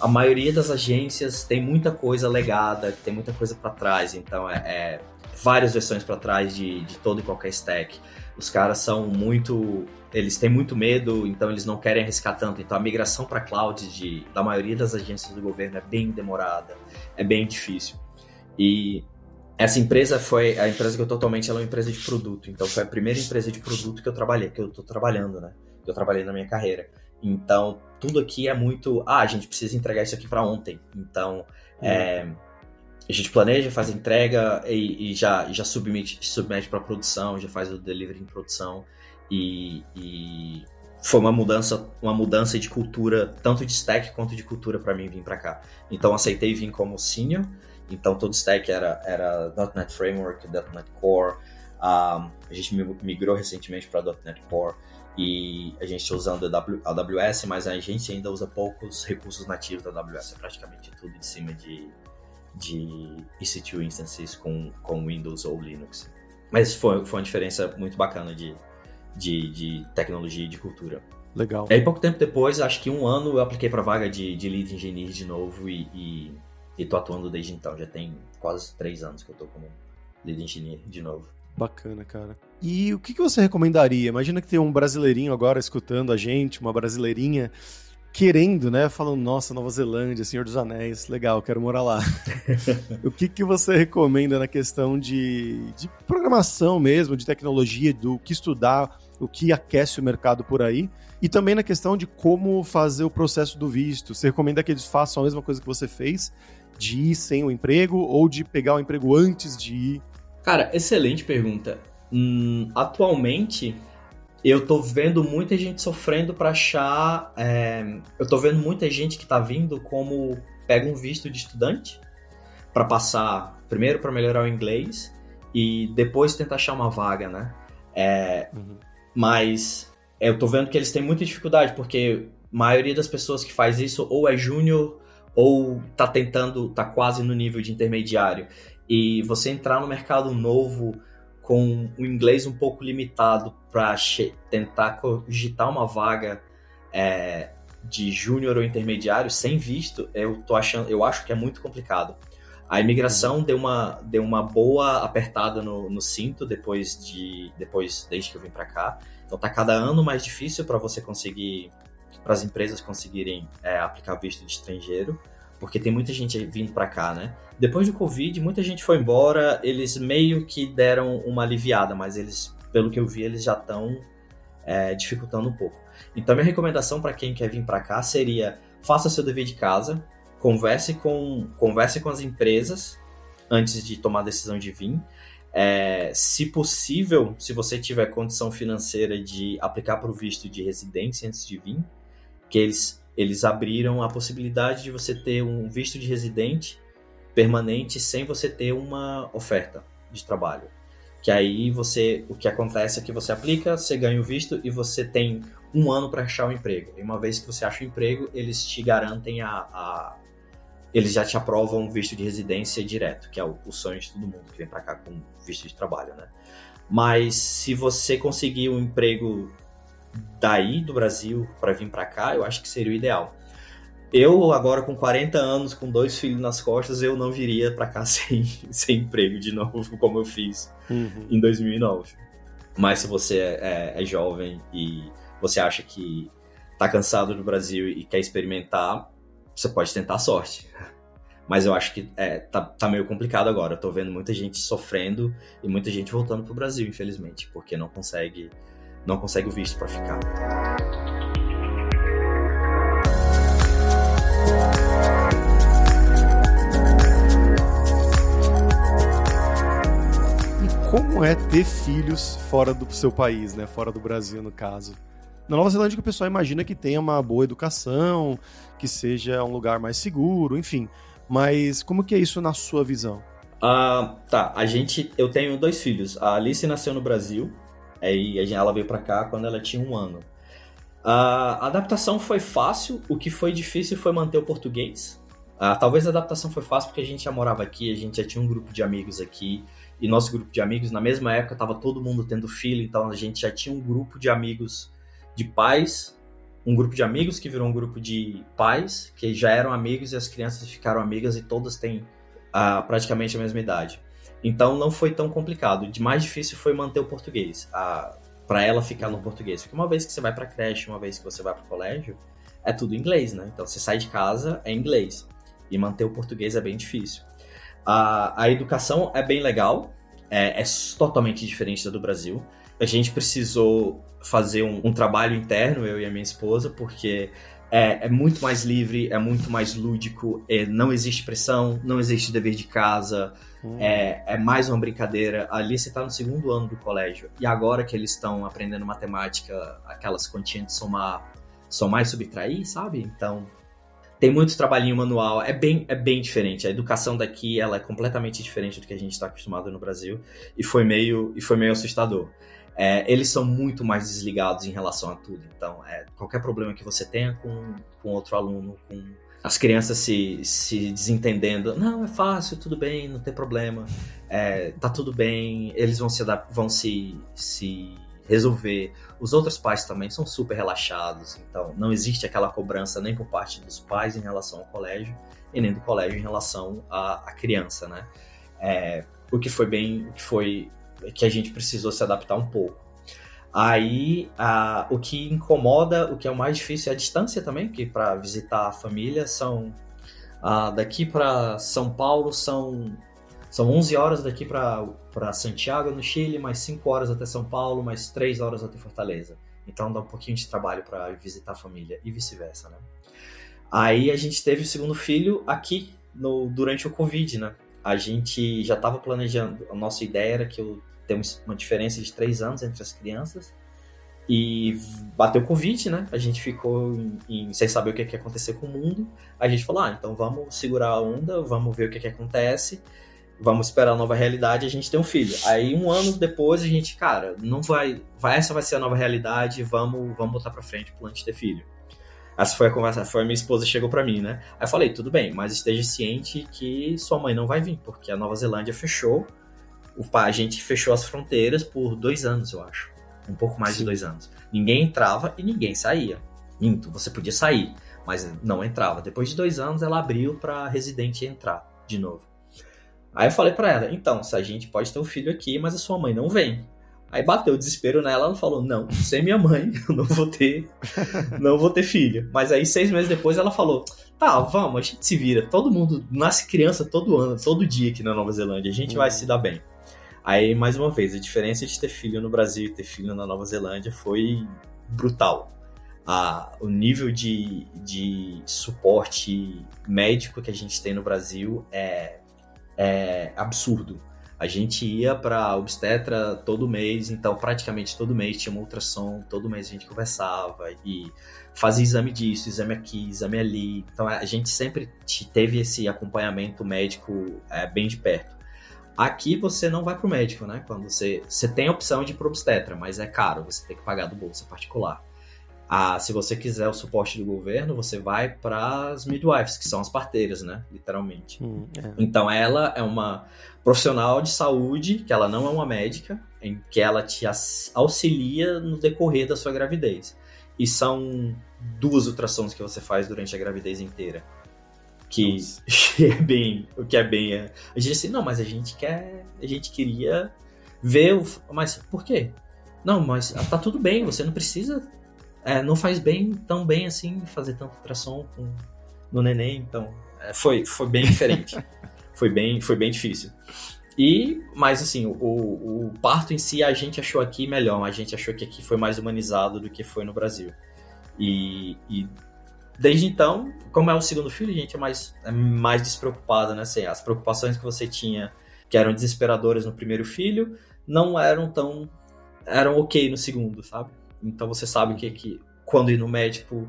a maioria das agências tem muita coisa legada, tem muita coisa para trás, então é, é várias versões para trás de, de todo e qualquer stack. Os caras são muito. Eles têm muito medo, então eles não querem arriscar tanto. Então a migração para cloud de, da maioria das agências do governo é bem demorada, é bem difícil. E essa empresa foi a empresa que eu totalmente ela é uma empresa de produto. Então foi a primeira empresa de produto que eu trabalhei, que eu estou trabalhando, né? Que eu trabalhei na minha carreira. Então tudo aqui é muito, ah, a gente precisa entregar isso aqui para ontem. Então hum. é, a gente planeja, faz a entrega e, e já, já submete, submete para produção, já faz o delivery em produção e, e, foi uma mudança, uma mudança de cultura, tanto de stack quanto de cultura para mim vir para cá. Então aceitei vir como senior, então todo stack era era .NET Framework, .NET Core. Um, a gente migrou recentemente para .NET Core e a gente está usando a AWS, mas a gente ainda usa poucos recursos nativos da AWS, praticamente tudo em cima de de EC2 instances com, com Windows ou Linux. Mas foi, foi uma diferença muito bacana de, de, de tecnologia e de cultura. Legal. E aí, pouco tempo depois, acho que um ano, eu apliquei para vaga de, de lead engineer de novo e, e, e tô atuando desde então. Já tem quase três anos que eu tô como lead engineer de novo. Bacana, cara. E o que, que você recomendaria? Imagina que tem um brasileirinho agora escutando a gente, uma brasileirinha querendo, né? Falando, nossa, Nova Zelândia, Senhor dos Anéis, legal, quero morar lá. o que, que você recomenda na questão de, de programação mesmo, de tecnologia, do que estudar, o que aquece o mercado por aí? E também na questão de como fazer o processo do visto. Você recomenda que eles façam a mesma coisa que você fez, de ir sem o emprego ou de pegar o emprego antes de ir? Cara, excelente pergunta. Hum, atualmente, eu tô vendo muita gente sofrendo para achar. É, eu tô vendo muita gente que tá vindo como pega um visto de estudante para passar primeiro para melhorar o inglês e depois tentar achar uma vaga, né? É, uhum. Mas eu tô vendo que eles têm muita dificuldade porque a maioria das pessoas que faz isso ou é júnior ou tá tentando, tá quase no nível de intermediário. E você entrar no mercado novo com o inglês um pouco limitado para tentar cogitar uma vaga é, de júnior ou intermediário sem visto, eu tô achando, eu acho que é muito complicado. A imigração deu uma, deu uma boa apertada no, no cinto depois de depois desde que eu vim para cá. Então tá cada ano mais difícil para você conseguir para as empresas conseguirem é, aplicar visto de estrangeiro porque tem muita gente vindo para cá, né? Depois do Covid, muita gente foi embora, eles meio que deram uma aliviada, mas eles, pelo que eu vi, eles já estão é, dificultando um pouco. Então, minha recomendação para quem quer vir para cá seria faça seu dever de casa, converse com, converse com as empresas antes de tomar a decisão de vir. É, se possível, se você tiver condição financeira de aplicar para o visto de residência antes de vir, que eles eles abriram a possibilidade de você ter um visto de residente permanente sem você ter uma oferta de trabalho. Que aí você, o que acontece é que você aplica, você ganha o visto e você tem um ano para achar o um emprego. E uma vez que você acha o um emprego, eles te garantem a, a, eles já te aprovam um visto de residência direto, que é o, o sonho de todo mundo que vem para cá com visto de trabalho, né? Mas se você conseguir um emprego daí do Brasil para vir para cá, eu acho que seria o ideal. Eu, agora com 40 anos, com dois filhos nas costas, eu não viria para cá sem, sem emprego de novo, como eu fiz uhum. em 2009. Mas se você é, é, é, jovem e você acha que tá cansado do Brasil e quer experimentar, você pode tentar a sorte. Mas eu acho que é, tá, tá meio complicado agora. Eu tô vendo muita gente sofrendo e muita gente voltando pro Brasil, infelizmente, porque não consegue não consegue o visto para ficar. E como é ter filhos fora do seu país, né? Fora do Brasil, no caso. Na Nova Zelândia, o pessoal imagina que tenha uma boa educação, que seja um lugar mais seguro, enfim. Mas como que é isso na sua visão? Ah, tá. A gente, eu tenho dois filhos. A Alice nasceu no Brasil aí ela veio para cá quando ela tinha um ano. A adaptação foi fácil, o que foi difícil foi manter o português. Uh, talvez a adaptação foi fácil porque a gente já morava aqui, a gente já tinha um grupo de amigos aqui, e nosso grupo de amigos, na mesma época, estava todo mundo tendo filho, então a gente já tinha um grupo de amigos de pais, um grupo de amigos que virou um grupo de pais, que já eram amigos e as crianças ficaram amigas e todas têm uh, praticamente a mesma idade. Então não foi tão complicado. O mais difícil foi manter o português, para ela ficar no português. Porque uma vez que você vai para creche, uma vez que você vai para o colégio, é tudo inglês, né? Então você sai de casa é inglês e manter o português é bem difícil. A, a educação é bem legal, é, é totalmente diferente da do Brasil. A gente precisou fazer um, um trabalho interno, eu e a minha esposa, porque é, é, muito mais livre, é muito mais lúdico, é, não existe pressão, não existe dever de casa, hum. é, é, mais uma brincadeira. A Alice está no segundo ano do colégio, e agora que eles estão aprendendo matemática, aquelas continhas de somar, somar e subtrair, sabe? Então, tem muito trabalhinho manual, é bem, é bem diferente. A educação daqui ela é completamente diferente do que a gente está acostumado no Brasil, e foi meio, e foi meio assustador é, eles são muito mais desligados em relação a tudo. Então, é, qualquer problema que você tenha com, com outro aluno, com as crianças se, se desentendendo, não, é fácil, tudo bem, não tem problema, é, tá tudo bem, eles vão se, vão se, se resolver. Os outros pais também são super relaxados, então não existe aquela cobrança nem por parte dos pais em relação ao colégio e nem do colégio em relação à, à criança, né? É, o que foi bem, o que foi que a gente precisou se adaptar um pouco. Aí, a, o que incomoda, o que é o mais difícil é a distância também, que para visitar a família são a, daqui para São Paulo são são 11 horas daqui para Santiago, no Chile, mais 5 horas até São Paulo, mais 3 horas até Fortaleza. Então dá um pouquinho de trabalho para visitar a família e vice-versa, né? Aí a gente teve o segundo filho aqui no, durante o Covid, né? A gente já estava planejando, a nossa ideia era que eu temos uma diferença de três anos entre as crianças. E bateu Covid, né? A gente ficou em, em, sem saber o que, que ia acontecer com o mundo. A gente falou, ah, então vamos segurar a onda, vamos ver o que, que acontece, vamos esperar a nova realidade a gente tem um filho. Aí um ano depois a gente, cara, não vai, vai essa vai ser a nova realidade, vamos, vamos botar pra frente o plano ter filho. Essa foi a conversa, foi a minha esposa chegou para mim, né? Aí eu falei, tudo bem, mas esteja ciente que sua mãe não vai vir, porque a Nova Zelândia fechou o, a gente fechou as fronteiras por dois anos, eu acho. Um pouco mais Sim. de dois anos. Ninguém entrava e ninguém saía. Minto, você podia sair, mas não entrava. Depois de dois anos, ela abriu para residente entrar de novo. Aí eu falei para ela: então, se a gente pode ter um filho aqui, mas a sua mãe não vem. Aí bateu o desespero nela, ela falou: "Não, sem minha mãe, eu não vou ter, não vou ter filho". Mas aí seis meses depois ela falou: "Tá, vamos, a gente se vira. Todo mundo nasce criança todo ano, todo dia aqui na Nova Zelândia. A gente uhum. vai se dar bem". Aí, mais uma vez, a diferença de ter filho no Brasil e ter filho na Nova Zelândia foi brutal. Ah, o nível de, de suporte médico que a gente tem no Brasil é, é absurdo. A gente ia para obstetra todo mês, então praticamente todo mês tinha uma ultrassom, todo mês a gente conversava e fazia exame disso, exame aqui, exame ali. Então a gente sempre teve esse acompanhamento médico é, bem de perto. Aqui você não vai pro médico, né? Quando você, você tem a opção de ir pro obstetra, mas é caro, você tem que pagar do bolso é particular. Ah, se você quiser o suporte do governo, você vai para as midwives, que são as parteiras, né? Literalmente. Hum, é. Então ela é uma profissional de saúde, que ela não é uma médica, em que ela te auxilia no decorrer da sua gravidez. E são duas ultrassons que você faz durante a gravidez inteira que, é bem o que é bem é, a gente assim não mas a gente quer a gente queria ver o mas por quê? Não mas tá tudo bem você não precisa é, não faz bem tão bem assim fazer tanto ultrassom com, no neném então é, foi foi bem diferente. Foi bem foi bem difícil. E mas assim o, o parto em si a gente achou aqui melhor a gente achou que aqui foi mais humanizado do que foi no Brasil. E, e Desde então, como é o segundo filho, a gente é mais, é mais despreocupada, né? Assim, as preocupações que você tinha, que eram desesperadoras no primeiro filho, não eram tão. eram ok no segundo, sabe? Então você sabe que, que quando ir no médico,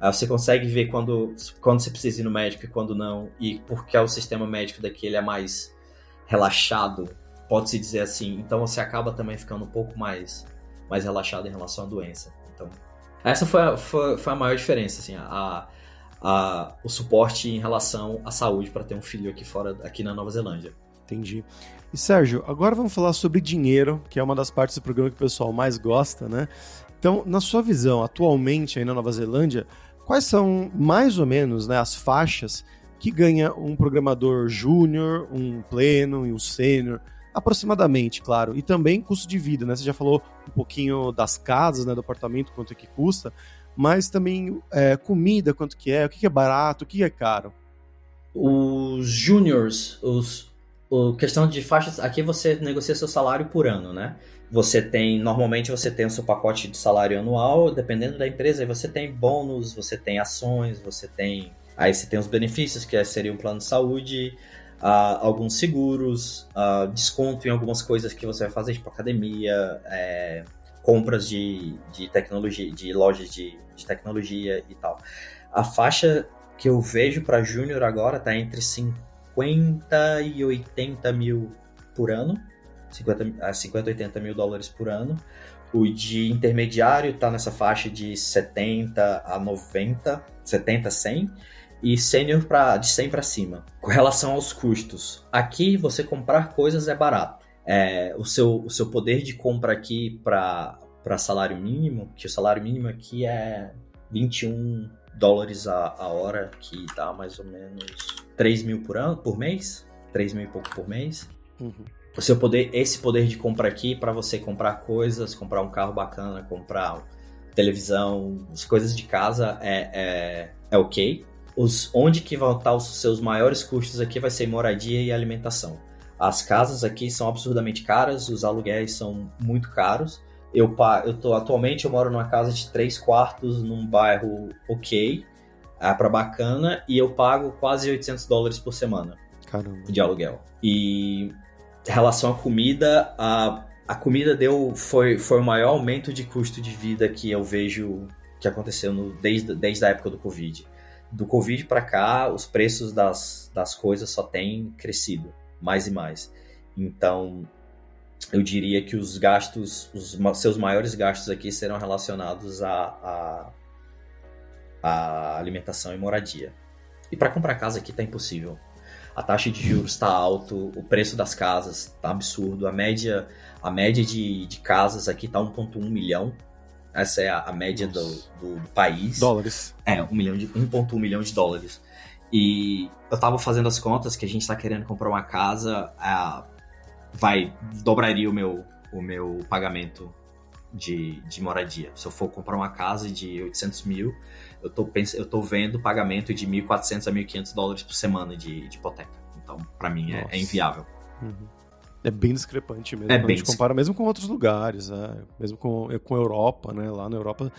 uh, você consegue ver quando, quando você precisa ir no médico e quando não, e porque o sistema médico daqui ele é mais relaxado, pode-se dizer assim. Então você acaba também ficando um pouco mais, mais relaxado em relação à doença. Então, essa foi a, foi, foi a maior diferença, assim, a, a, o suporte em relação à saúde para ter um filho aqui fora, aqui na Nova Zelândia. Entendi. E Sérgio, agora vamos falar sobre dinheiro, que é uma das partes do programa que o pessoal mais gosta, né? Então, na sua visão, atualmente aí na Nova Zelândia, quais são mais ou menos né, as faixas que ganha um programador júnior, um pleno e um sênior? Aproximadamente, claro. E também custo de vida, né? Você já falou um pouquinho das casas, né? Do apartamento, quanto é que custa, mas também é, comida, quanto que é, o que é barato, o que é caro. Os júniors, os o questão de faixas, aqui você negocia seu salário por ano, né? Você tem, normalmente você tem o seu pacote de salário anual, dependendo da empresa, aí você tem bônus, você tem ações, você tem, aí você tem os benefícios, que seria o plano de saúde, uh, alguns seguros, uh, desconto em algumas coisas que você vai fazer, tipo academia, é, compras de, de tecnologia, de lojas de, de tecnologia e tal. A faixa que eu vejo para júnior agora tá entre 5 50 e 80 mil por ano, 50, 50 80 mil dólares por ano. O de intermediário está nessa faixa de 70 a 90, 70 a 100 e sênior para de 100 para cima. Com relação aos custos, aqui você comprar coisas é barato. É, o, seu, o seu poder de compra aqui para salário mínimo, que o salário mínimo aqui é 21 dólares a, a hora, que dá mais ou menos 3 mil por ano, por mês, 3 mil e pouco por mês. Uhum. O seu poder, esse poder de compra aqui para você comprar coisas, comprar um carro bacana, comprar televisão, as coisas de casa é, é, é ok. Os, onde que vão estar os seus maiores custos aqui vai ser moradia e alimentação. As casas aqui são absurdamente caras, os aluguéis são muito caros. Eu, eu tô, atualmente eu moro numa casa de três quartos num bairro ok, é para bacana e eu pago quase 800 dólares por semana Caramba. de aluguel. E em relação à comida, a, a comida deu foi, foi o maior aumento de custo de vida que eu vejo que aconteceu no, desde, desde a época do Covid. Do Covid para cá, os preços das, das coisas só têm crescido mais e mais. Então, eu diria que os gastos, os seus maiores gastos aqui serão relacionados a, a a alimentação e moradia. E para comprar casa aqui tá impossível. A taxa de juros está alto, o preço das casas tá absurdo, a média, a média de, de casas aqui tá 1.1 milhão. Essa é a, a média do, do, do, país. Dólares. É, 1 milhão de 1.1 milhão de dólares. E eu tava fazendo as contas que a gente tá querendo comprar uma casa, vai dobraria o meu o meu pagamento de, de moradia. Se eu for comprar uma casa de 800 mil, eu tô, pens... eu tô vendo pagamento de 1.400 a 1.500 dólares por semana de, de hipoteca. Então, para mim, é, é, inviável. Uhum. É bem discrepante mesmo. É bem a gente compara mesmo com outros lugares, né? mesmo com, com a Europa, né? Lá na Europa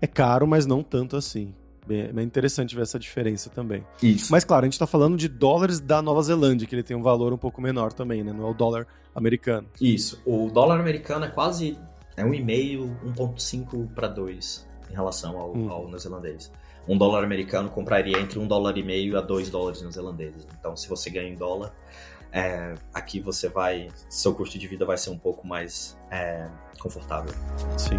é caro, mas não tanto assim. É interessante ver essa diferença também. Isso. Mas claro, a gente está falando de dólares da Nova Zelândia, que ele tem um valor um pouco menor também, né? Não é o dólar americano. Isso. O dólar americano é quase é 1,5, 1,5 para 2 em relação ao, hum. ao neozelandês. Um dólar americano compraria entre um dólar e meio a dois dólares neozelandeses. Então, se você ganha em dólar, é, aqui você vai, seu custo de vida vai ser um pouco mais é, confortável. Sim.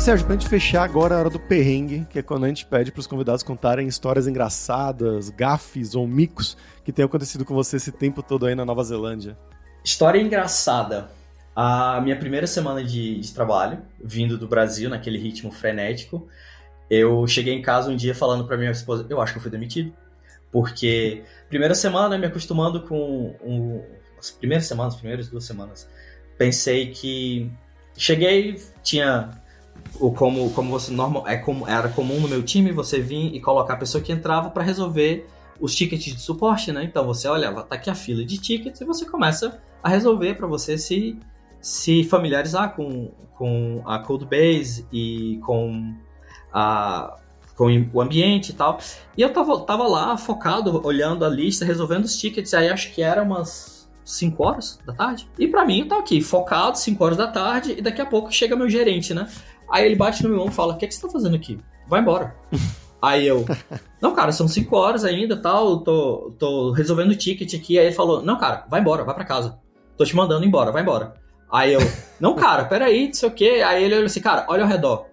Sérgio, pra gente fechar agora a hora do perrengue, que é quando a gente pede para os convidados contarem histórias engraçadas, gafes ou micos que tenham acontecido com você esse tempo todo aí na Nova Zelândia. História engraçada. A minha primeira semana de, de trabalho, vindo do Brasil, naquele ritmo frenético, eu cheguei em casa um dia falando para minha esposa, eu acho que eu fui demitido. Porque primeira semana, me acostumando com um, as primeiras semanas, as primeiras duas semanas, pensei que cheguei, tinha o como como você normal é como era comum no meu time você vir e colocar a pessoa que entrava para resolver os tickets de suporte, né? Então você olha, tá aqui a fila de tickets e você começa a resolver para você se se familiarizar com, com a codebase e com a com o ambiente e tal. E eu tava, tava lá focado, olhando a lista, resolvendo os tickets, aí acho que era umas 5 horas da tarde. E para mim tava aqui, focado, 5 horas da tarde, e daqui a pouco chega meu gerente, né? Aí ele bate no meu ombro e fala: O que, é que você tá fazendo aqui? Vai embora. Aí eu, não, cara, são 5 horas ainda tal, tô, tô resolvendo o ticket aqui. Aí ele falou: Não, cara, vai embora, vai para casa. Tô te mandando embora, vai embora. Aí eu, não, cara, peraí, não sei o quê. Aí ele olhou assim, cara, olha ao redor.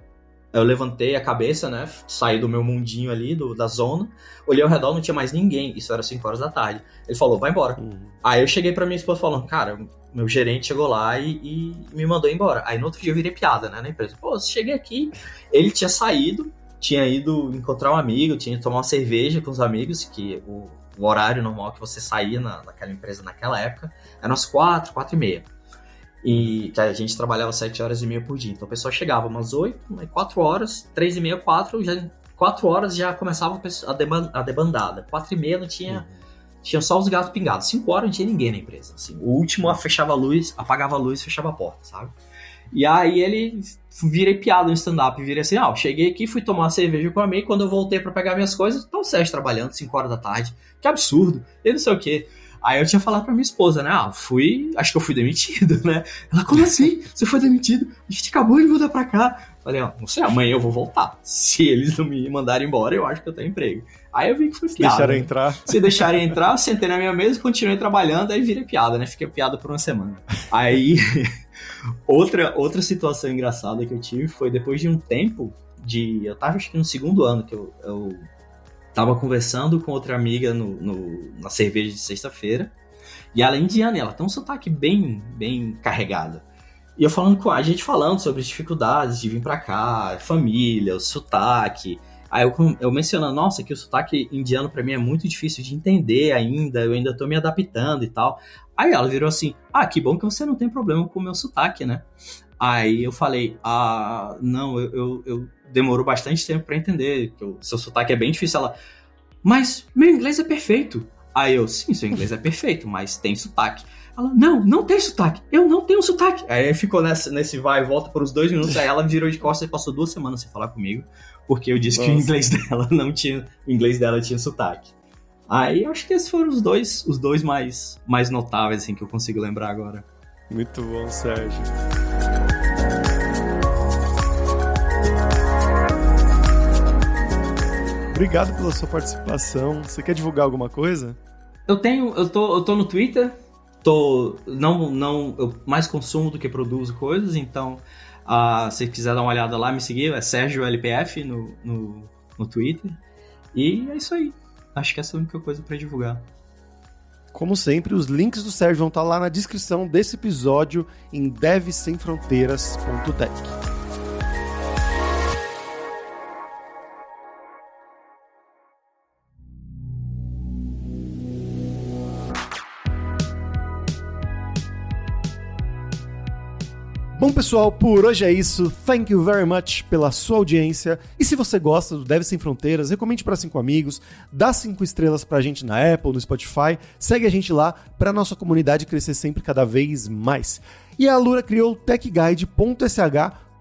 Eu levantei a cabeça, né? Saí do meu mundinho ali, do, da zona. Olhei ao redor, não tinha mais ninguém. Isso era 5 horas da tarde. Ele falou, vai embora. Uhum. Aí eu cheguei pra minha esposa falando, cara, meu gerente chegou lá e, e, me mandou embora. Aí no outro dia eu virei piada, né, na empresa. Pô, cheguei aqui, ele tinha saído, tinha ido encontrar um amigo, tinha ido tomar uma cerveja com os amigos, que o, o horário normal que você saía na, naquela empresa naquela época era umas 4, 4 e meia. E que a gente trabalhava 7 horas e meia por dia. Então o pessoal chegava umas 8, 4 horas, 3 e meia, 4, já, 4 horas já começava a, a debandada. 4 e meia não tinha. Uhum. Tinha só os gatos pingados. 5 horas não tinha ninguém na empresa. Assim. O último fechava a luz, apagava a luz e fechava a porta, sabe? E aí ele virei piada no stand-up, virei assim, ah, cheguei aqui, fui tomar uma cerveja com a mim, quando eu voltei para pegar minhas coisas, tá o Sérgio trabalhando 5 horas da tarde. Que absurdo. E não sei o quê. Aí eu tinha falado pra minha esposa, né? Ah, fui. Acho que eu fui demitido, né? Ela, como assim? Você foi demitido? A gente acabou de mudar pra cá. Falei, ó, não sei, amanhã eu vou voltar. Se eles não me mandarem embora, eu acho que eu tenho emprego. Aí eu vi que foi piada. Se deixarem né? entrar. Se deixarem entrar, eu sentei na minha mesa, continuei trabalhando, aí virei piada, né? Fiquei piada por uma semana. Aí, outra, outra situação engraçada que eu tive foi depois de um tempo de. Eu tava acho que no segundo ano que eu, eu tava conversando com outra amiga no, no na cerveja de sexta-feira. E ela é indiana, ela tem um sotaque bem, bem carregado. E eu falando com a gente falando sobre as dificuldades de vir para cá, família, o sotaque. Aí eu, eu mencionando, nossa, que o sotaque indiano para mim é muito difícil de entender ainda, eu ainda tô me adaptando e tal. Aí ela virou assim: Ah, que bom que você não tem problema com o meu sotaque, né? Aí eu falei: Ah, não, eu, eu, eu demorou bastante tempo para entender que o seu sotaque é bem difícil. Ela, mas meu inglês é perfeito. Aí eu, sim, seu inglês é perfeito, mas tem sotaque. Ela, não, não tem sotaque. Eu não tenho sotaque. Aí ficou nessa, nesse vai e volta por uns dois minutos. Aí ela virou de costas e passou duas semanas sem falar comigo. Porque eu disse Nossa. que o inglês dela não tinha. O inglês dela tinha sotaque. Aí acho que esses foram os dois, os dois mais, mais notáveis, assim, que eu consigo lembrar agora. Muito bom, Sérgio. Obrigado pela sua participação. Você quer divulgar alguma coisa? Eu tenho, eu tô, eu tô no Twitter. Tô, não, não, eu mais consumo do que produzo coisas, então, uh, se quiser dar uma olhada lá, me seguir, é Sérgio LPF no, no, no Twitter. E é isso aí. Acho que essa é a única coisa para divulgar. Como sempre, os links do Sérgio vão estar lá na descrição desse episódio em devsemfronteiras.tech. Bom, pessoal, por hoje é isso. Thank you very much pela sua audiência. E se você gosta do Deve Sem Fronteiras, recomende para cinco amigos, dá cinco estrelas pra gente na Apple, no Spotify, segue a gente lá para nossa comunidade crescer sempre cada vez mais. E a Alura criou o techguide.sh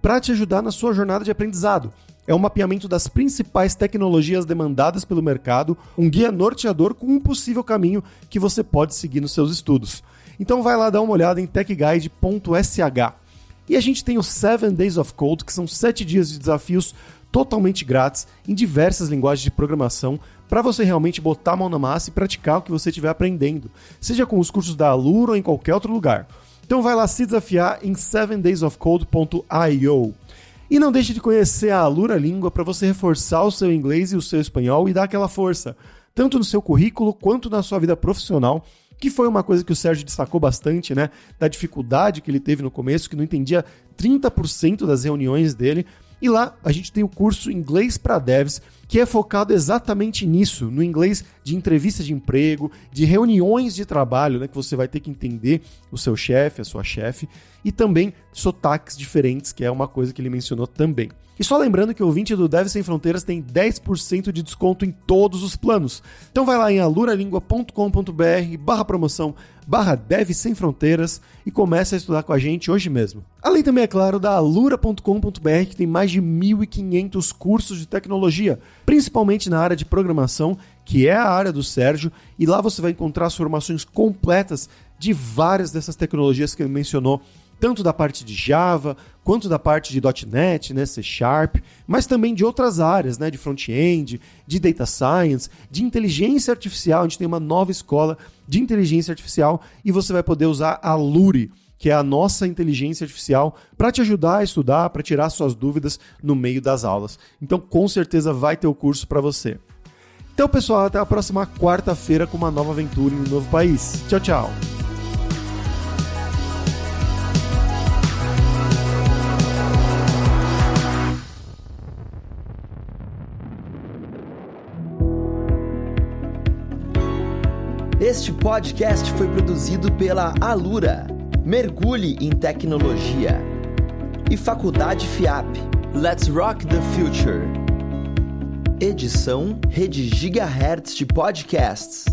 para te ajudar na sua jornada de aprendizado. É um mapeamento das principais tecnologias demandadas pelo mercado, um guia norteador com um possível caminho que você pode seguir nos seus estudos. Então vai lá dar uma olhada em techguide.sh. E a gente tem os 7 Days of Code, que são 7 dias de desafios totalmente grátis em diversas linguagens de programação para você realmente botar a mão na massa e praticar o que você estiver aprendendo, seja com os cursos da Alura ou em qualquer outro lugar. Então vai lá se desafiar em 7daysofcode.io. E não deixe de conhecer a Alura Língua para você reforçar o seu inglês e o seu espanhol e dar aquela força, tanto no seu currículo quanto na sua vida profissional que foi uma coisa que o Sérgio destacou bastante, né? Da dificuldade que ele teve no começo, que não entendia 30% das reuniões dele. E lá a gente tem o curso Inglês para Devs, que é focado exatamente nisso, no inglês de entrevista de emprego, de reuniões de trabalho, né, que você vai ter que entender o seu chefe, a sua chefe. e também sotaques diferentes, que é uma coisa que ele mencionou também. E só lembrando que o ouvinte do Deve Sem Fronteiras tem 10% de desconto em todos os planos. Então vai lá em aluralingua.com.br barra promoção barra Deve Sem Fronteiras e comece a estudar com a gente hoje mesmo. Além também, é claro, da alura.com.br que tem mais de 1.500 cursos de tecnologia, principalmente na área de programação, que é a área do Sérgio, e lá você vai encontrar as formações completas de várias dessas tecnologias que ele mencionou tanto da parte de Java quanto da parte de .NET, né, C Sharp, mas também de outras áreas, né, de front-end, de data science, de inteligência artificial. A gente tem uma nova escola de inteligência artificial e você vai poder usar a Luri, que é a nossa inteligência artificial, para te ajudar a estudar, para tirar suas dúvidas no meio das aulas. Então, com certeza vai ter o curso para você. Então, pessoal, até a próxima quarta-feira com uma nova aventura em um novo país. Tchau, tchau. Este podcast foi produzido pela Alura. Mergulhe em tecnologia. E Faculdade FIAP. Let's Rock the Future. Edição Rede Gigahertz de Podcasts.